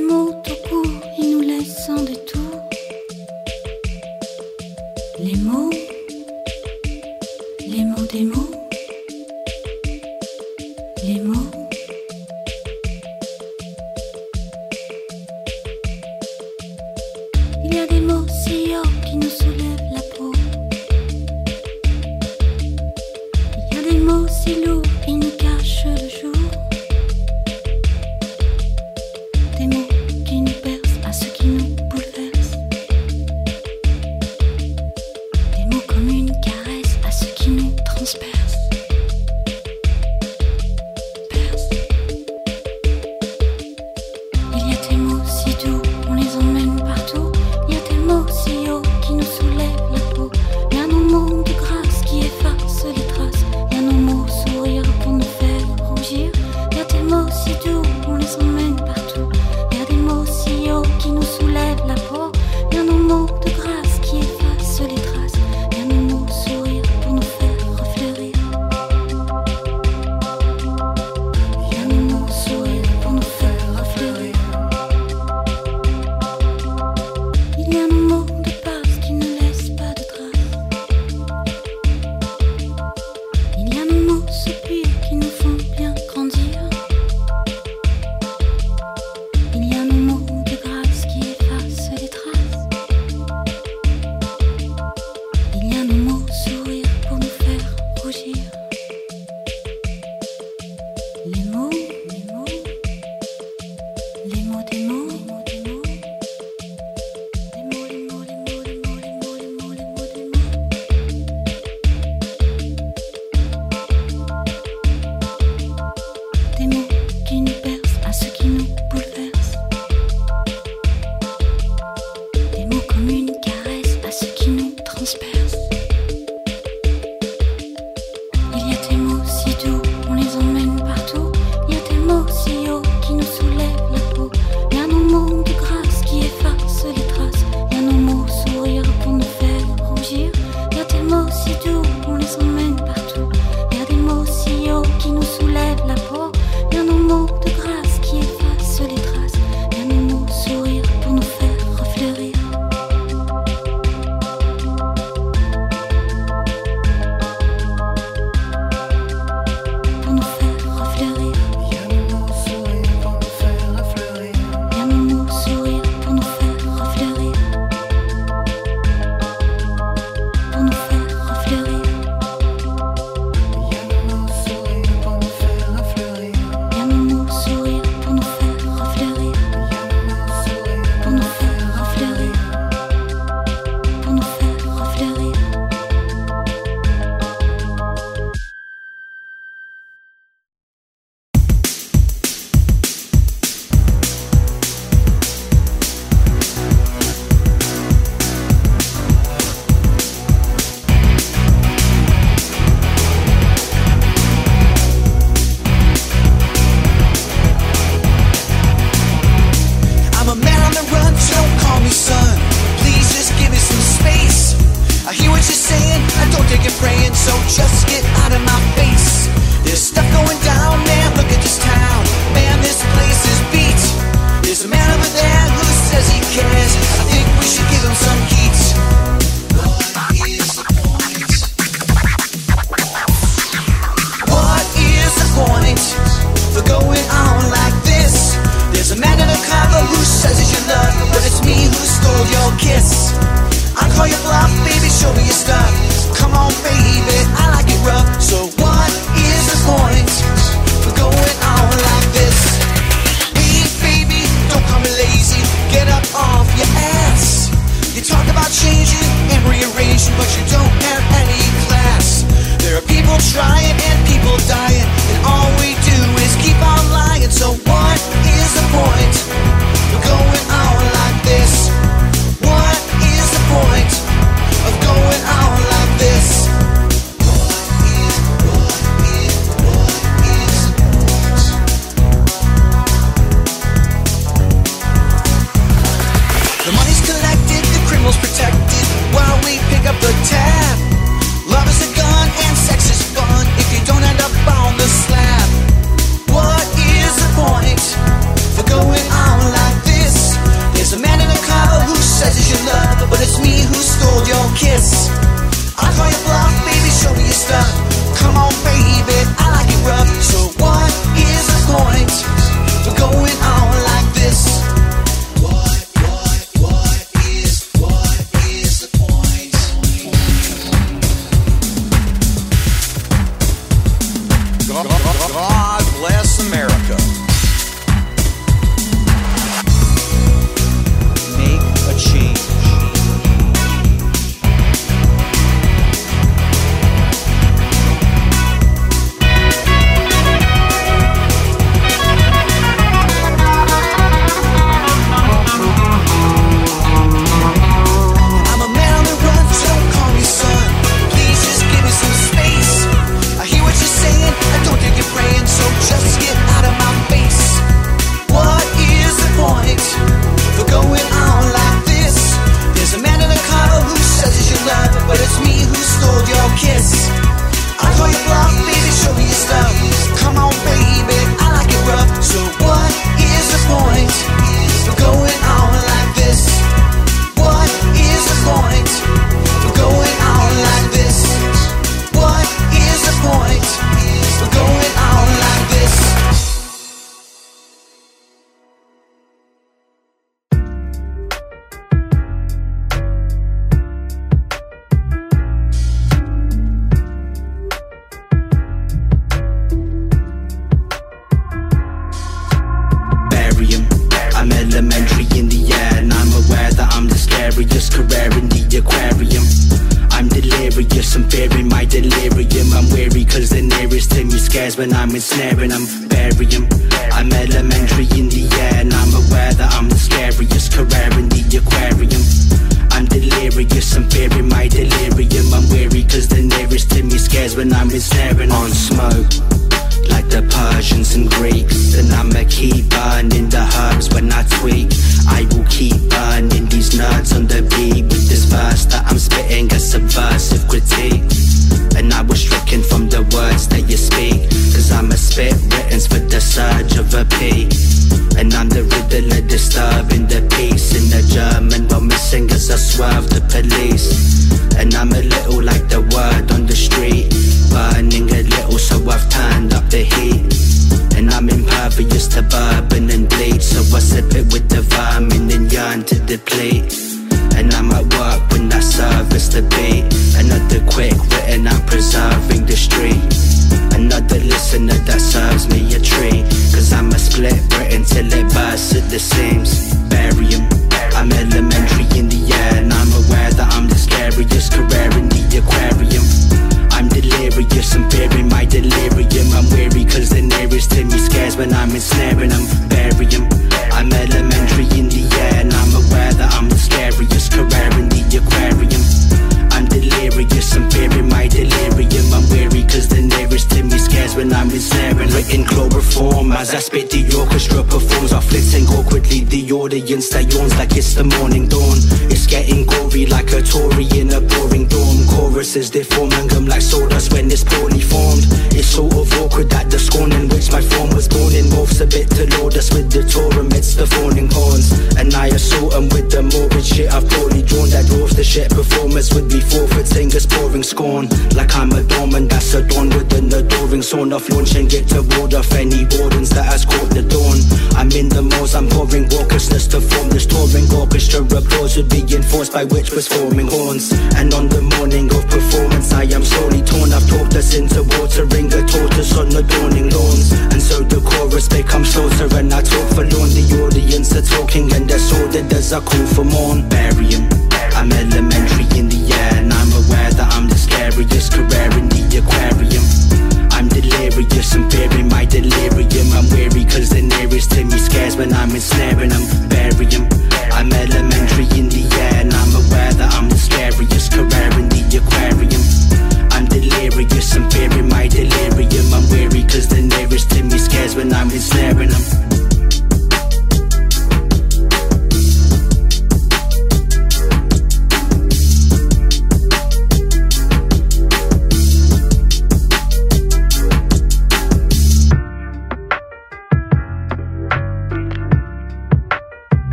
Move. who says he cares. I think we should give him some heat. What is the point? What is the point for going on like this? There's a man in the cover who says he's your love, but it's me who stole your kiss. I call your bluff, baby, show me your stuff. Come on, baby, I like it rough, so. trying and people dying, and all we do is keep on lying. So what is the point?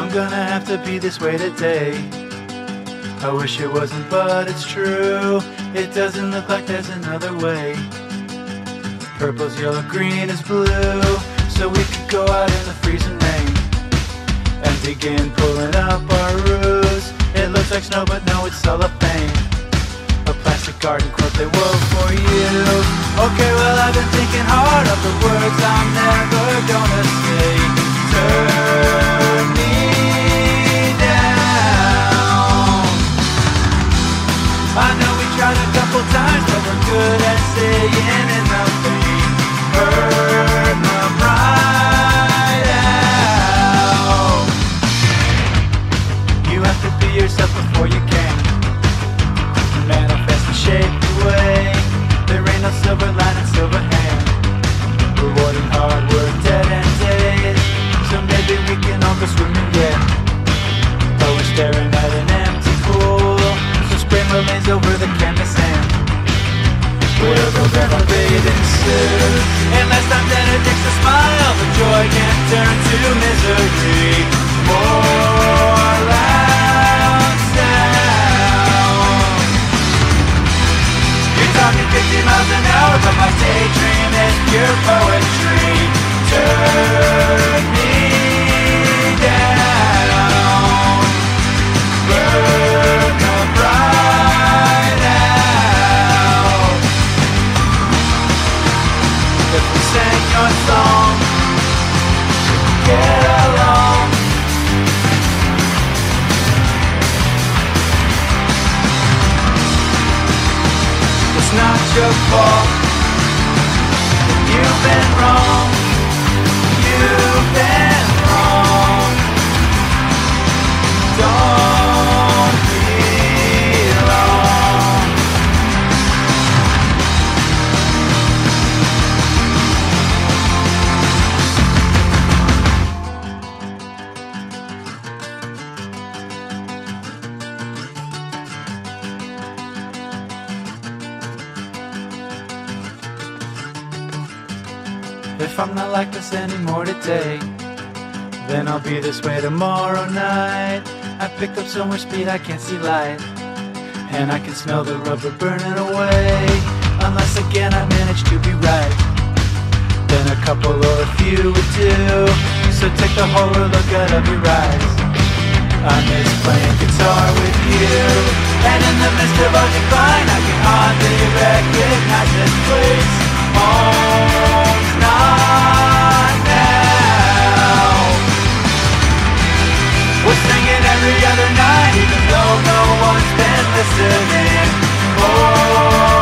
I'm gonna have to be this way today. I wish it wasn't, but it's true. It doesn't look like there's another way. Purple's yellow, green is blue. So we could go out in the freezing rain and begin pulling up our roofs. It looks like snow, but no, it's cellophane. A pain. A plastic garden quilt they wove for you. Okay, well, I've been thinking hard of the words I'm never gonna say. Turn I know we tried a couple times, but we're good at saying and nothing hurt my pride out. You have to be yourself before you can. Manifest and shape the way. There ain't no silver lining, silver hand. Rewarding hard work, dead end days. So maybe we can all go swimming, yeah. But we're staring lays over the canvas sand Where the river bathing ensues And last time it takes a smile The joy can turn to misery. More loud sound You're talking 50 miles an hour But my daydream is pure poetry. Turn You've been wrong. glass to today. Then I'll be this way tomorrow night. I picked up so much speed I can't see light. And I can smell the rubber burning away. Unless again I manage to be right. Then a couple or a few would do. So take the whole or look of your eyes. I miss playing guitar with you. And in the midst of our decline, I can hardly recognize this place. Oh. no one's been listening. Oh.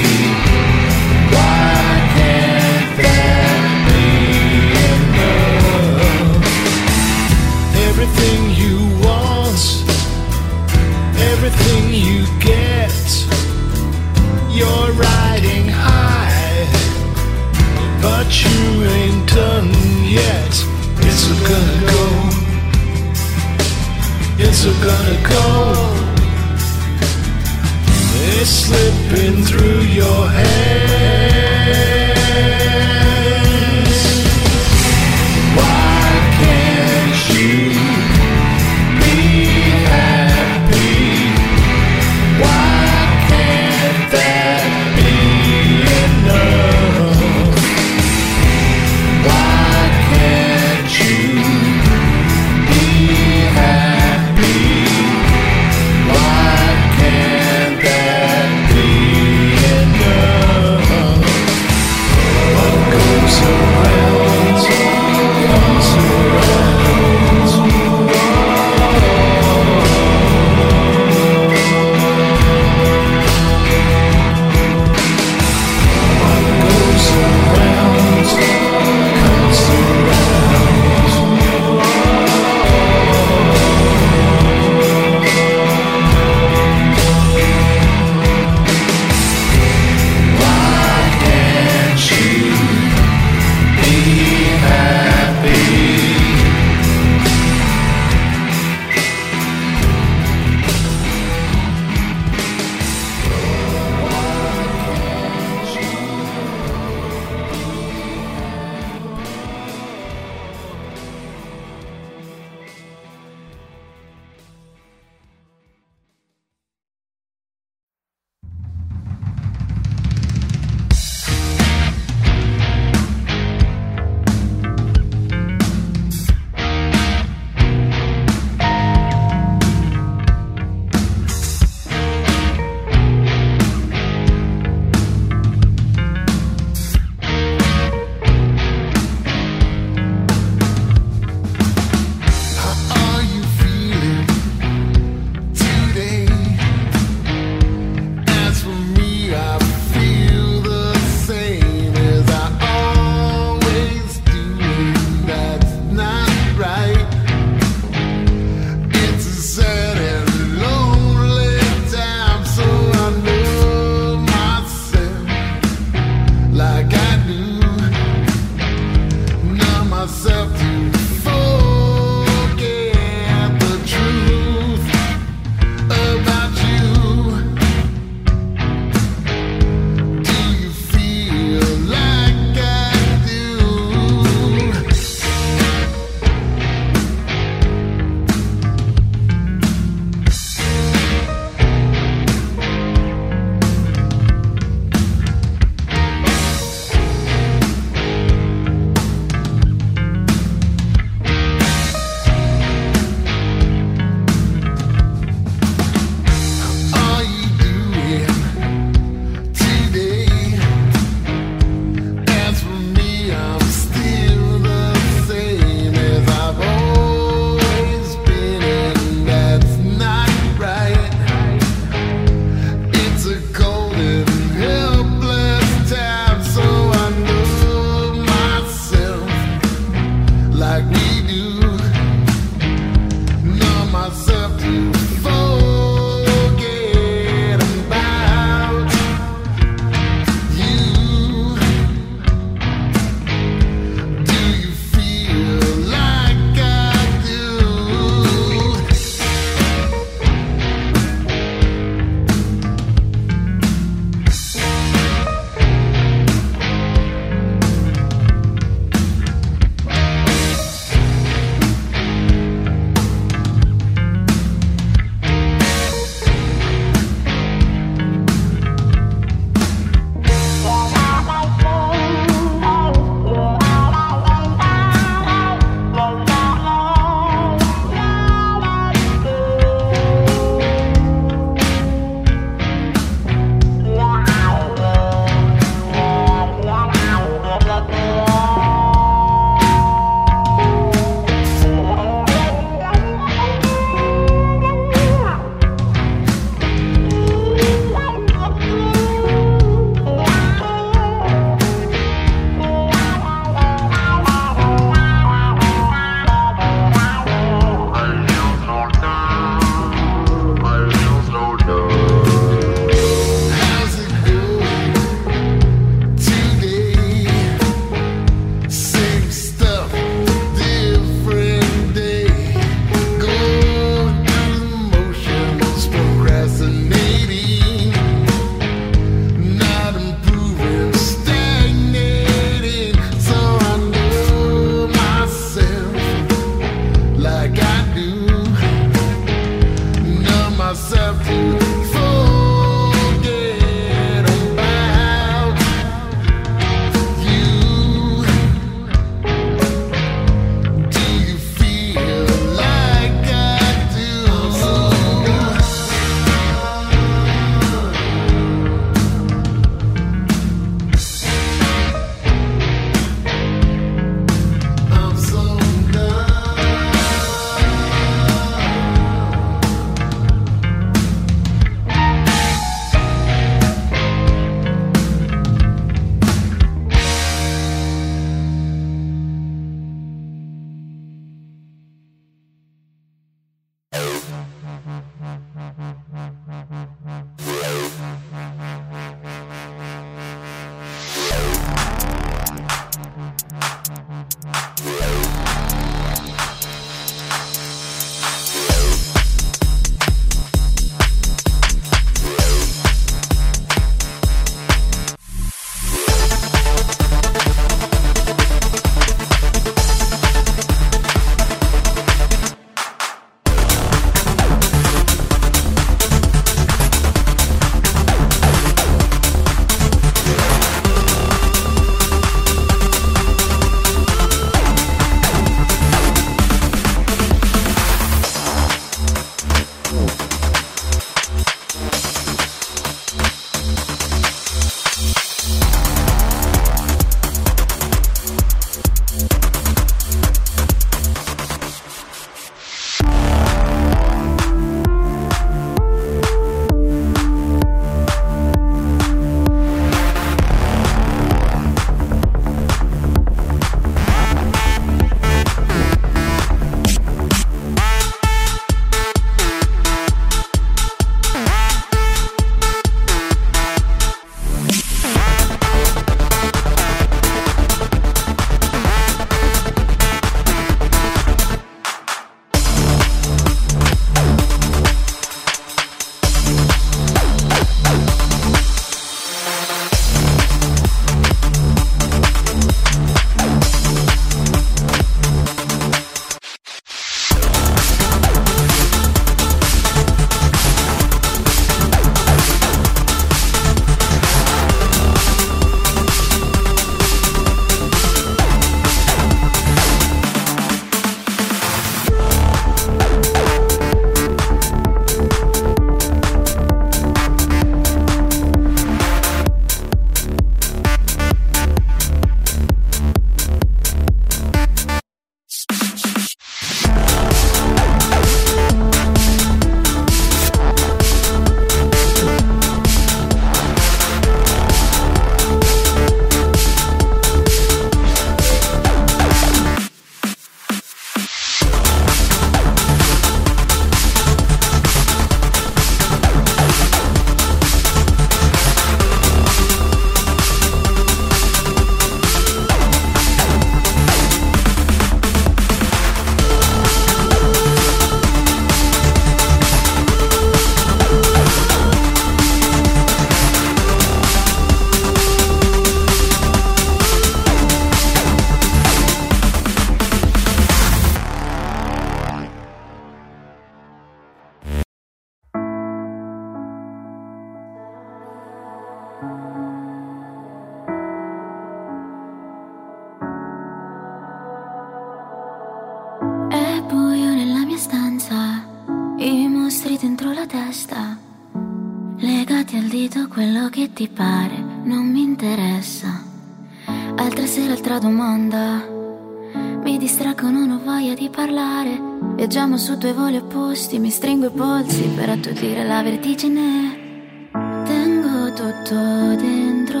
sentire la vertigine. Tengo tutto dentro,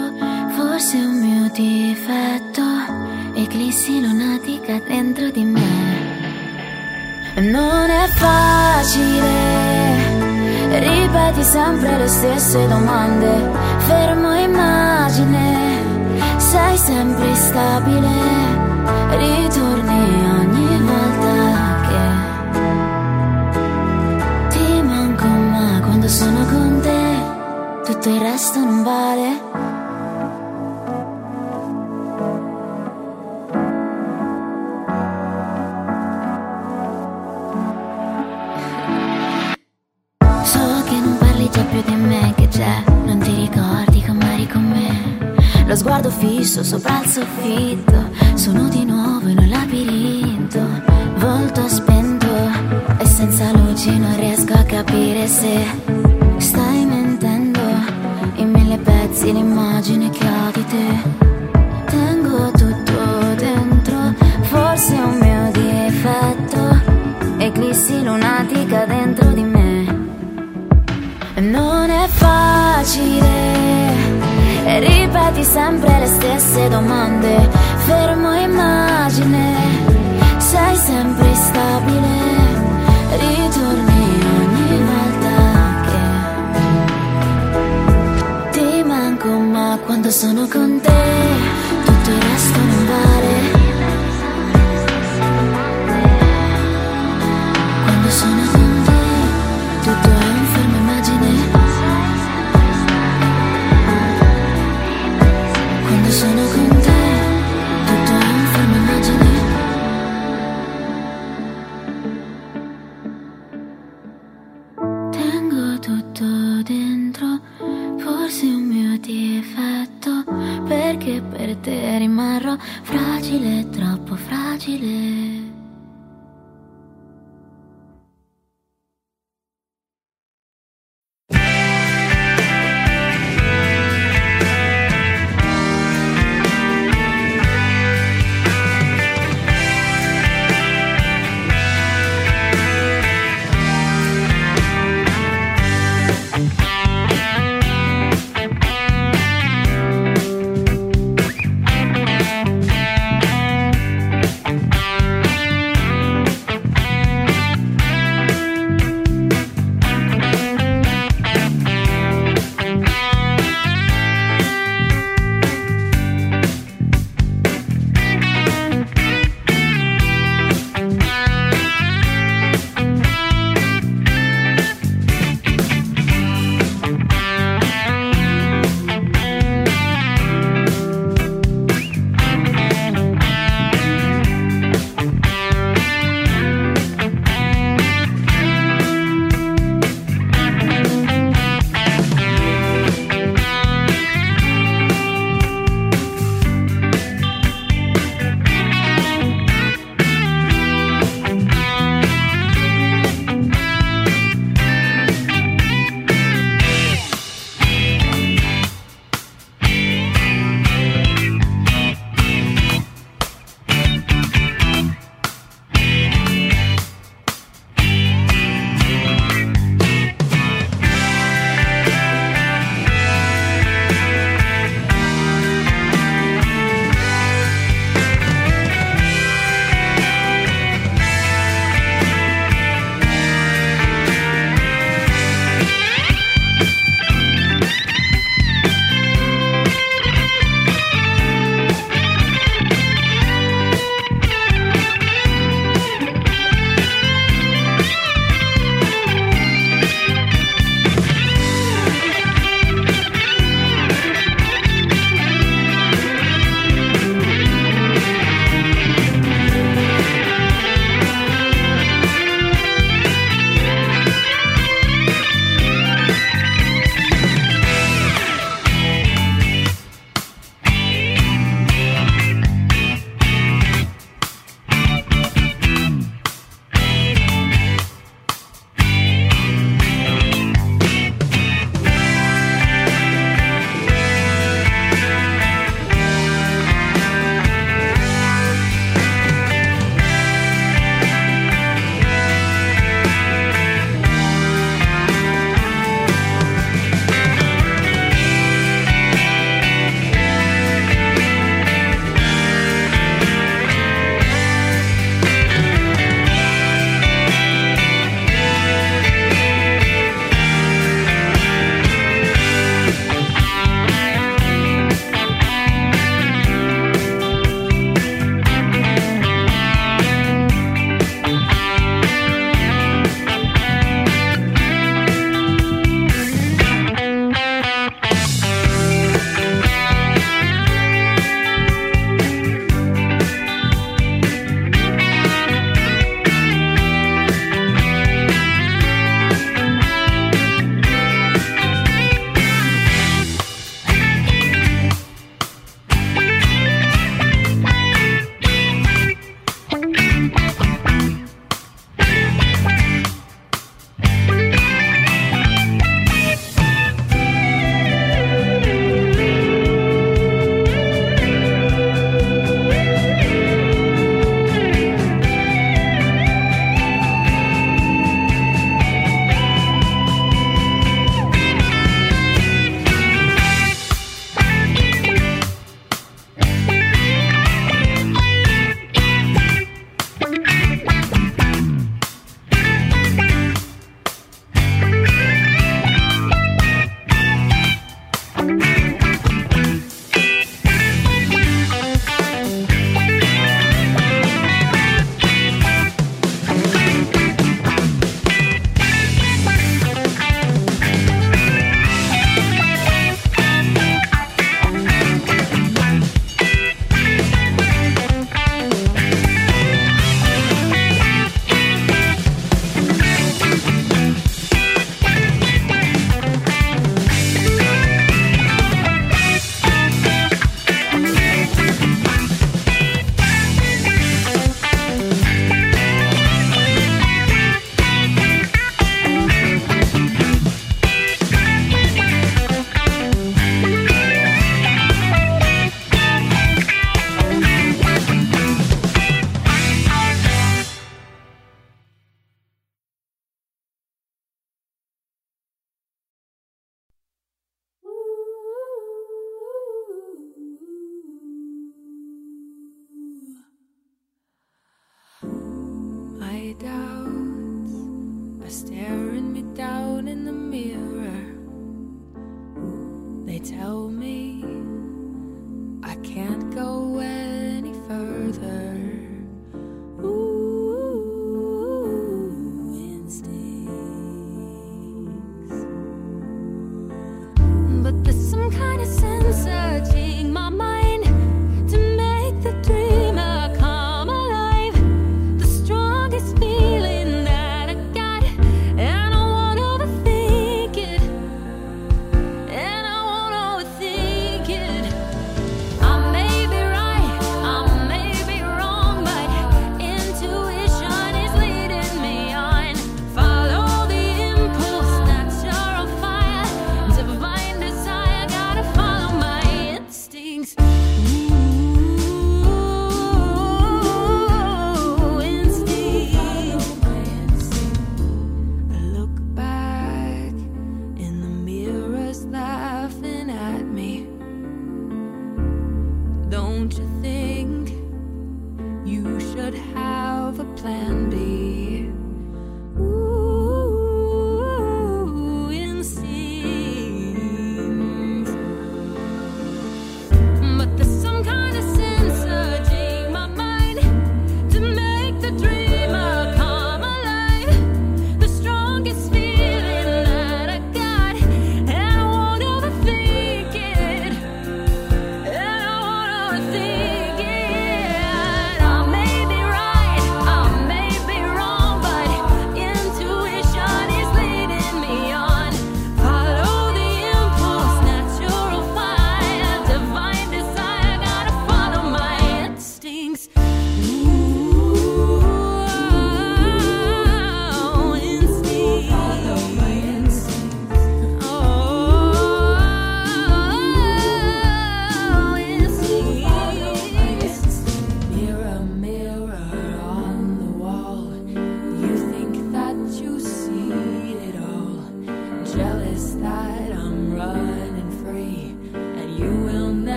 forse è un mio difetto. Eclissi lunatica dentro di me. Non è facile, ripeti sempre le stesse domande. Fermo immagine, sei sempre stabile, ritorni ogni Quando sono con te, tutto il resto non vale. So che non parli già più di me, che c'è, non ti ricordi come con me. Lo sguardo fisso sopra il soffitto, sono di nuovo in un labirinto, volto spento e senza luci non riesco a capire se automatica dentro di me. Non è facile, ripeti sempre le stesse domande, fermo immagine, sei sempre stabile. ritorni ogni volta che ti manco, ma quando sono con te tutto il resto non vale.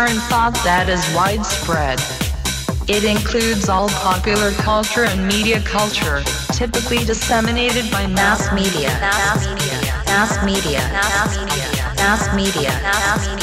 current thought that is widespread. It includes all popular culture and media culture, typically disseminated by mass media, mass media, mass media, mass media, mass media, mass media.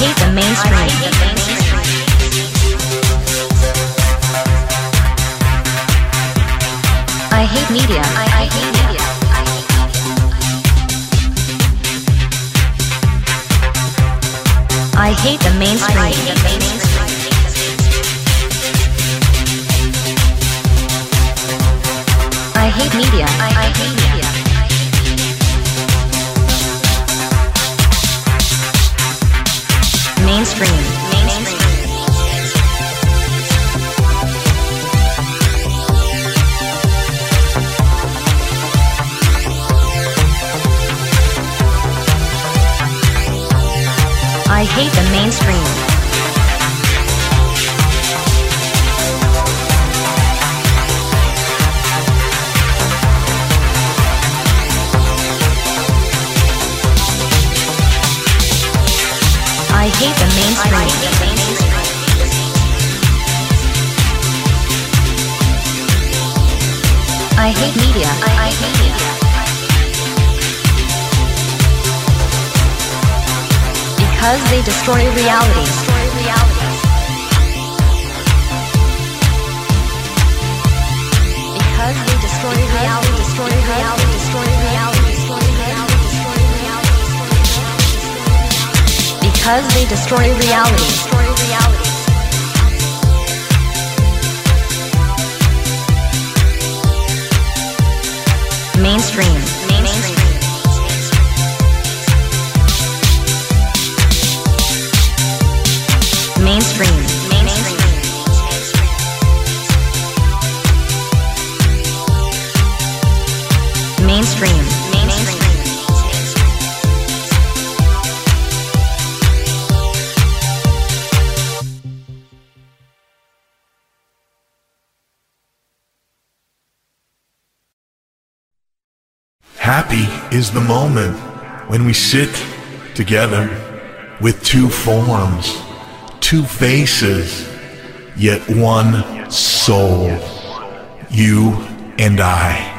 Hate the mainstream. I hate media. I, I hate media. I hate the mainstream. I hate media. I, I hate media. Mainstream. Mainstream. I hate the mainstream. I hate media. I, hate media. Because they destroy reality. Because they destroy reality. Because they. Destroy reality. Is the moment when we sit together with two forms, two faces, yet one soul. You and I.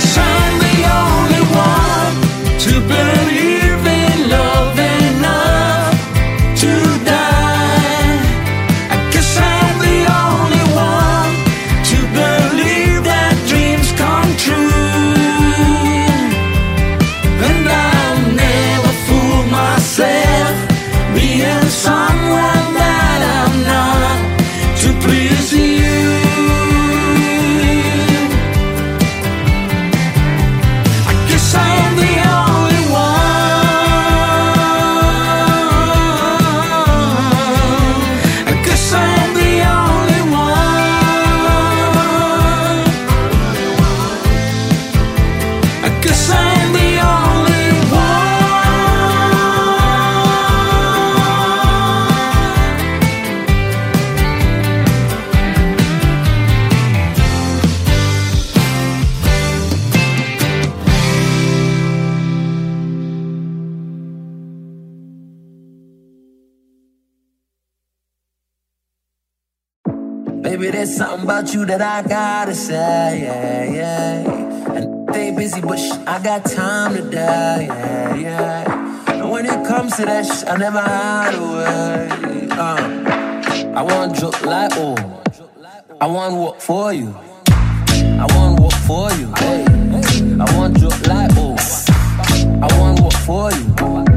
the. you that I gotta say, yeah, yeah. And they busy, but sh- I got time today, yeah, yeah. And when it comes to that sh- I never hide away. Uh, I want drop like oil. I want work for you. I want work for you. Hey. I want drop like oil. I want work for you.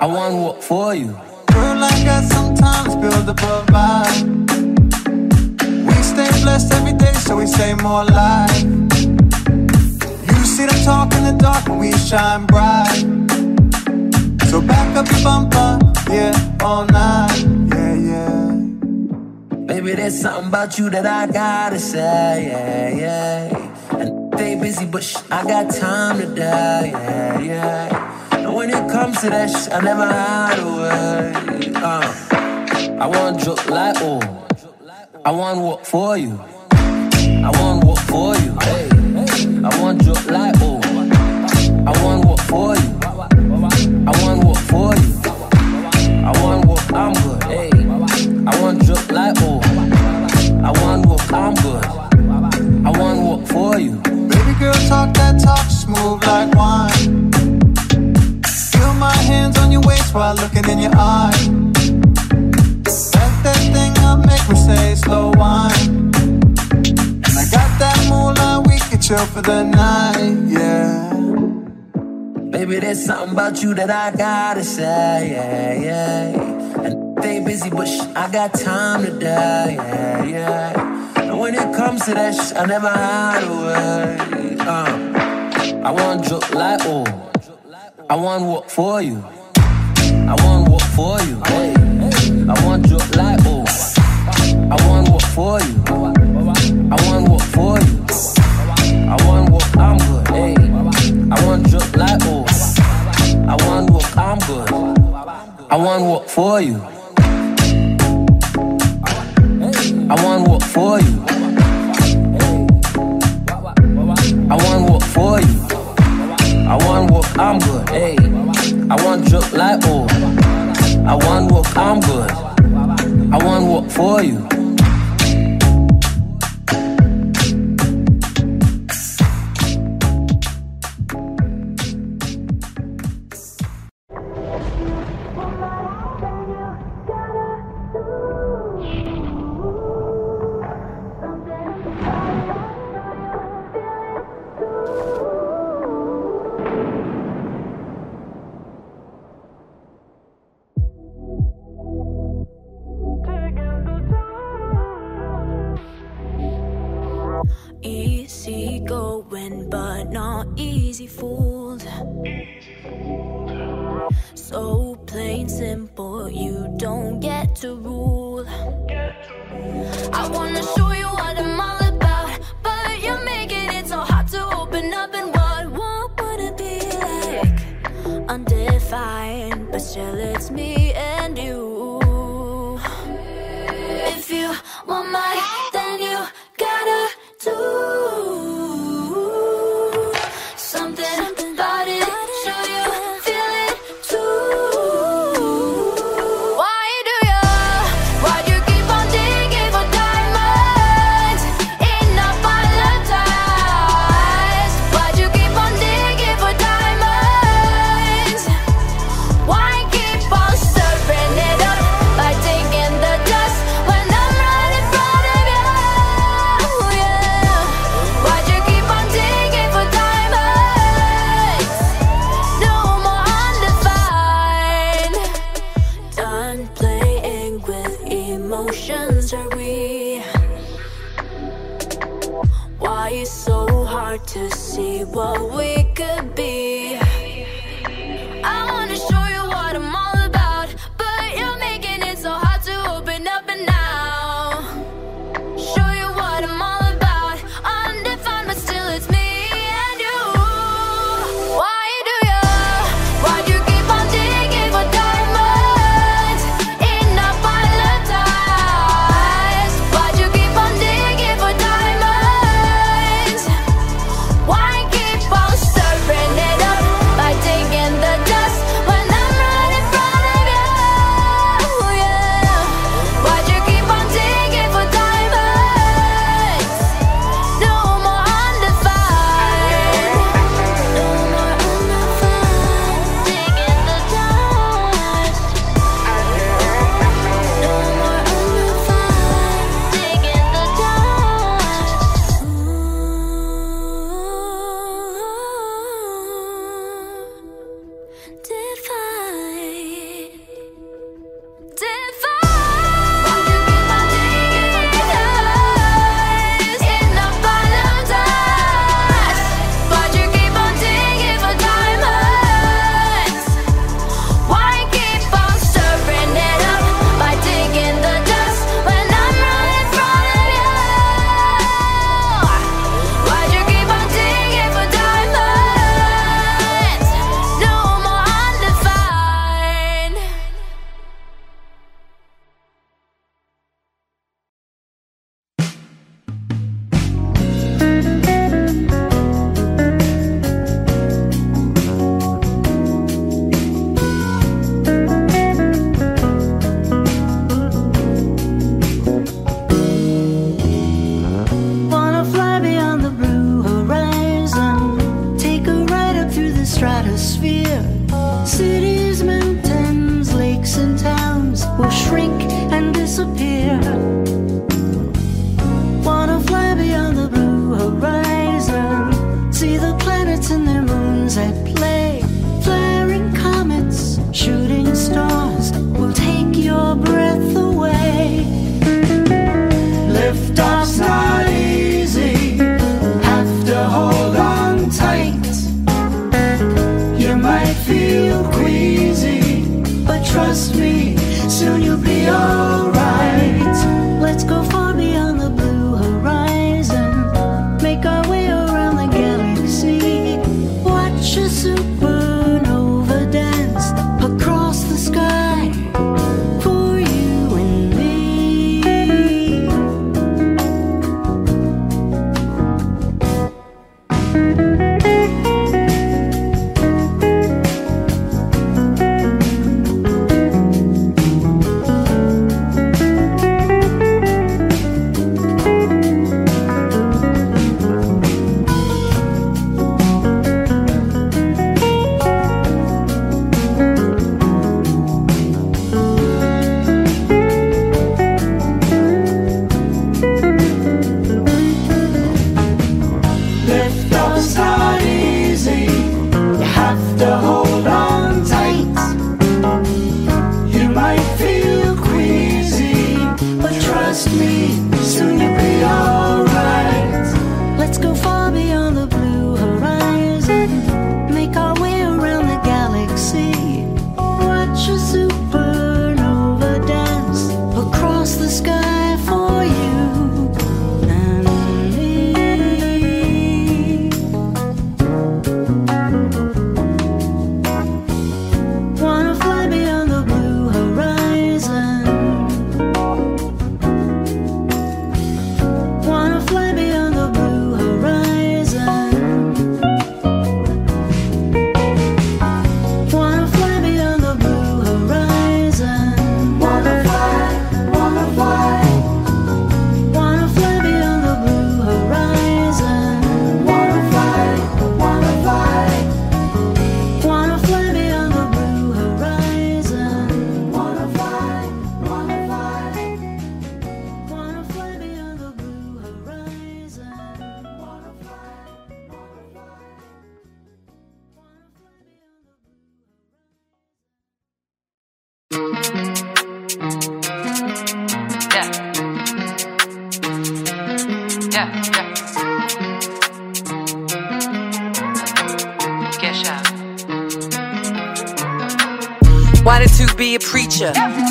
I wanna work for you. Girl, I got sometimes build above vibe. We stay blessed every day, so we stay more alive. You see them talk in the dark, but we shine bright. So back up your bumper, yeah, all night, yeah, yeah. Baby, there's something about you that I gotta say, yeah, yeah. And they busy, but sh- I got time to die, yeah, yeah. And when it comes to that shit, I never hide away. Uh, I want drop like oh, I want work for you. I want work for you. I want drop like oh, I want work for you. I want work for you. I want work, I'm good. I want drop like oh, I want work, I'm good. I want work for you. Baby girl, talk that talk, smooth like wine. Your while looking in your eyes. That that thing up, make me say slow wine. And I got that moolah, we could chill for the night, yeah. Baby, there's something about you that I gotta say, yeah, yeah. And they busy, but sh- I got time to die, yeah, yeah. And when it comes to that sh- I never hide away. Uh, I want drop like oh, I want work for you. I want work for you. I want drop like oh, I want work for you. I want work for you. I want work, I'm good, hey. I want drop like oh, I want work, I'm good. I want work for you. I want work for you. I want work for you. I want work, I'm good. Hey, I want drip like oh. I want work, I'm good. I want work for you.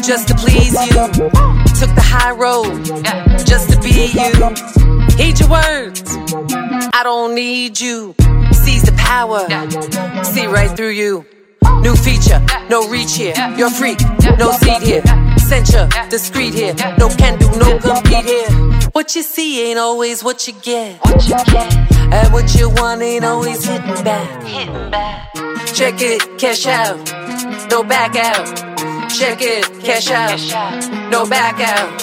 Just to please you. Took the high road just to be you. Heed your words. I don't need you. Seize the power. See right through you. New feature, no reach here. You're freak, no seat here. Censure, discreet here. No can do, no compete here. What you see ain't always what you get. What you get. And what you want ain't always hitting back. Check it, cash out. No back out. Check it, cash out. No back out.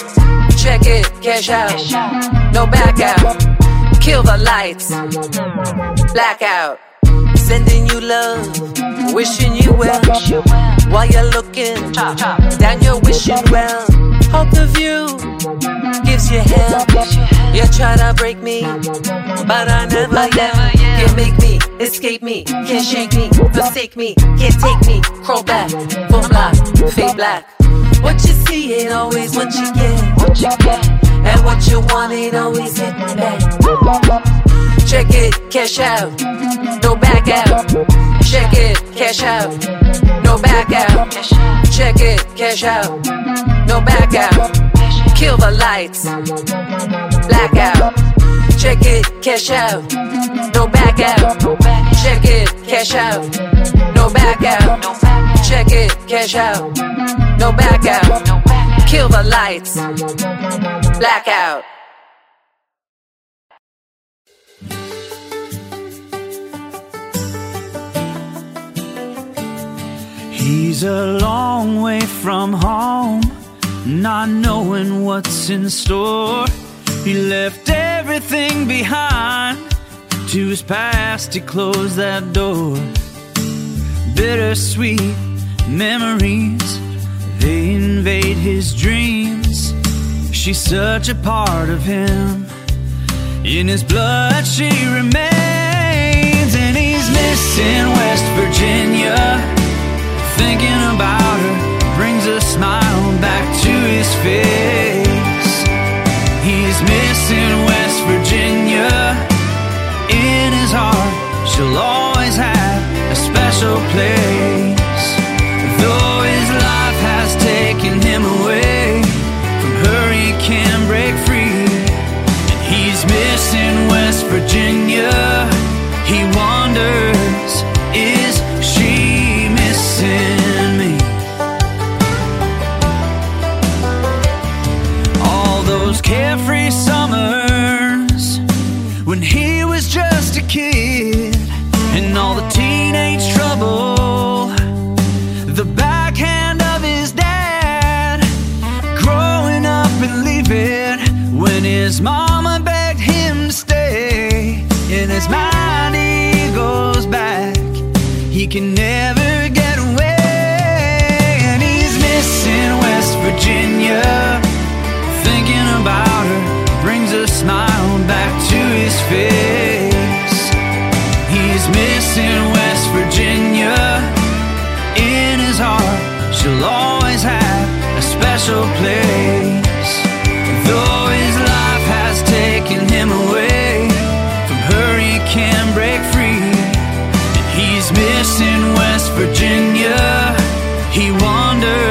Check it, cash out. No back out. Kill the lights. Blackout. Sending you love. Wishing you well. While you're looking down, you're wishing well. Hope the view gives you hell. You try to break me, but I never yell. Can't make me, escape me, can't shake me, forsake me, can't take me, crawl back, full block, fade black. What you see ain't always what you get. What you get. And what you want ain't always hitting back. Check it, cash out, no back out. Check it, cash out, no back out. Check it, cash out, no back out. Kill the lights, blackout. Check it, cash out, no back out. Check it, cash out, no back out. Check it, cash out, no back out. Kill the lights, blackout. He's a long way from home, not knowing what's in store. He left everything behind. To his past, he closed that door. Bittersweet memories, they invade his dreams. She's such a part of him. In his blood, she remains, and he's missing West Virginia. Thinking about her brings a smile back to his face. He's missing West Virginia. In his heart, she'll always have a special place. Though his life has taken him away, from her he can break free. And he's missing West Virginia. He wonders, his mind, he goes back. He can never get away. And he's missing West Virginia. Thinking about her brings a smile back to his face. He's missing West Virginia. In his heart, she'll always have a special place. Virginia. He wonders,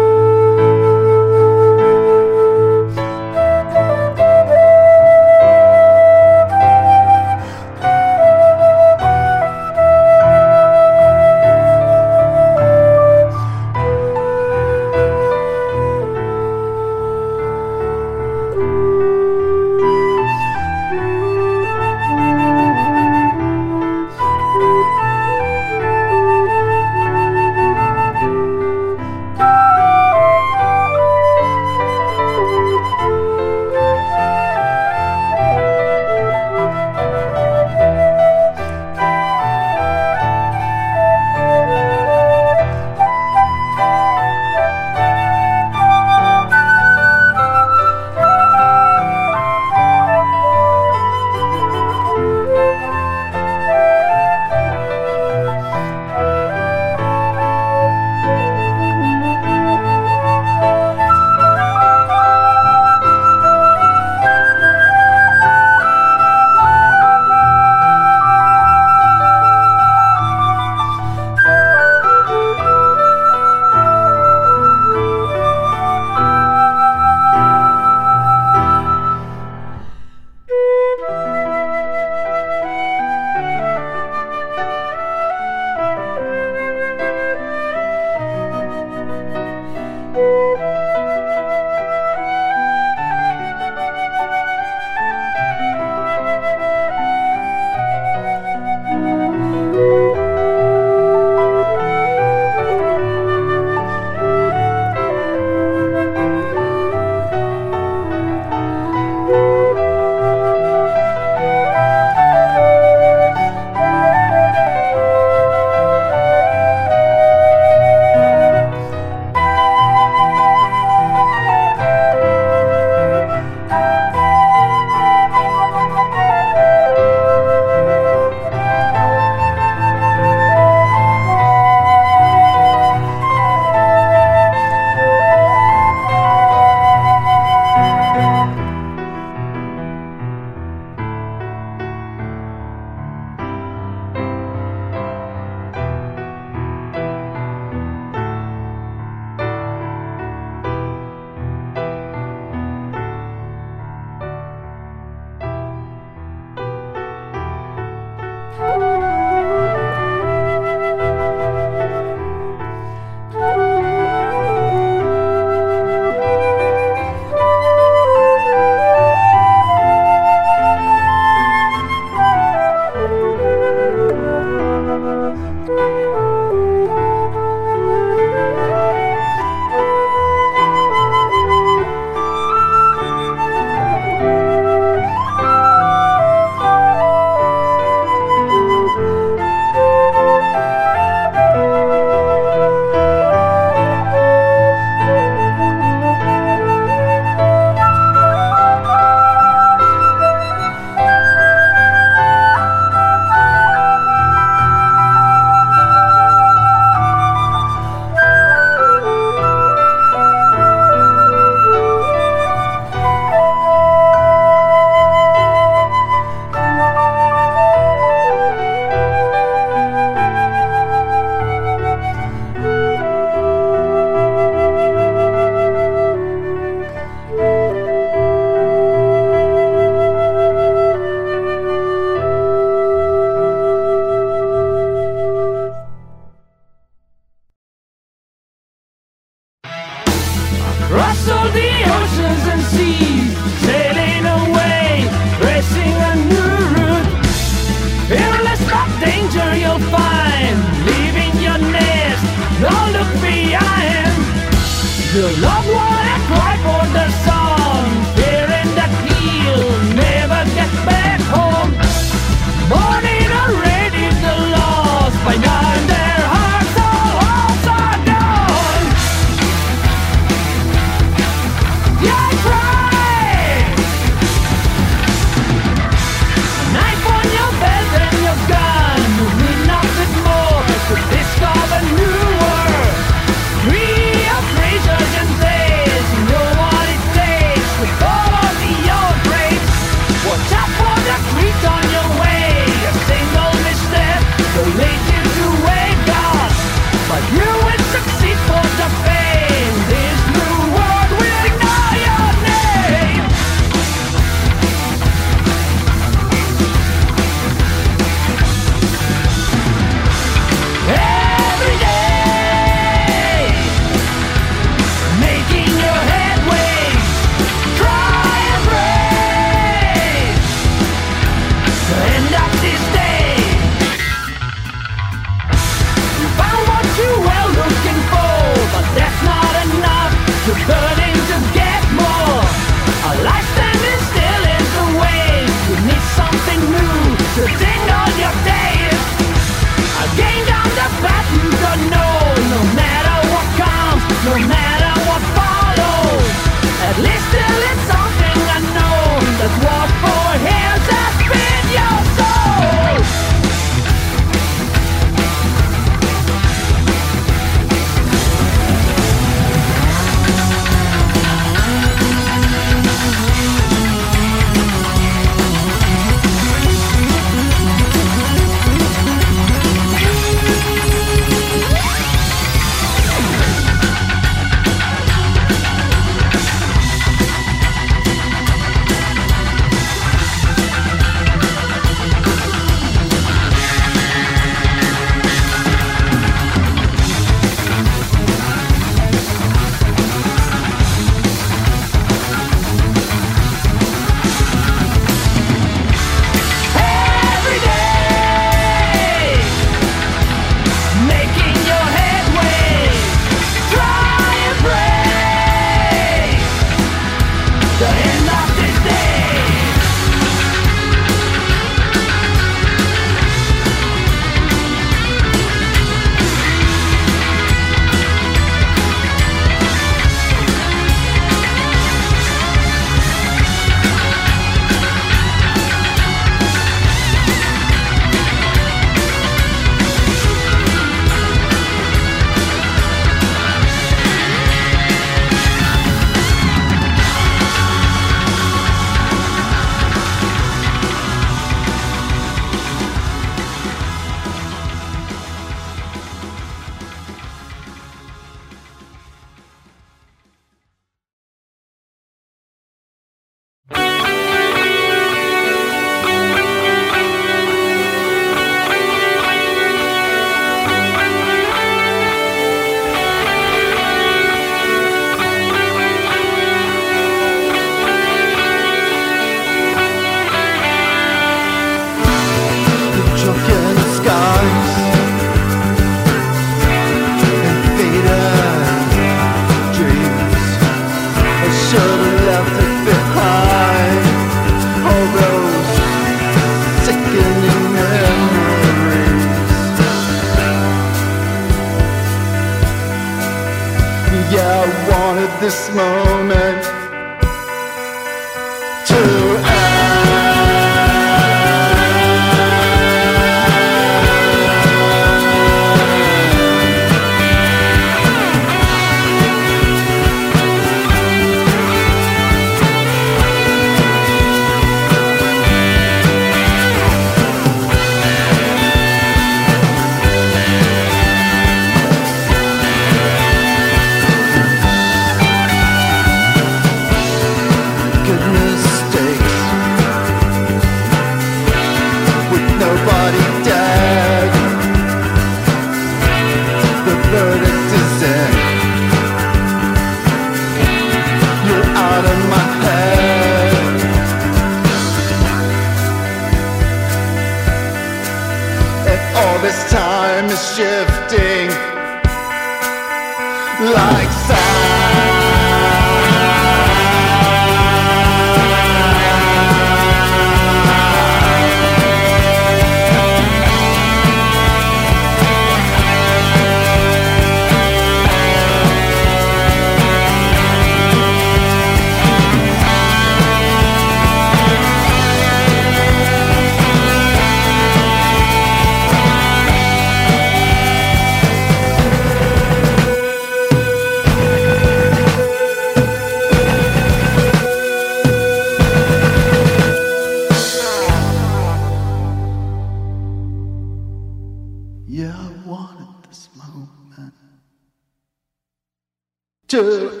to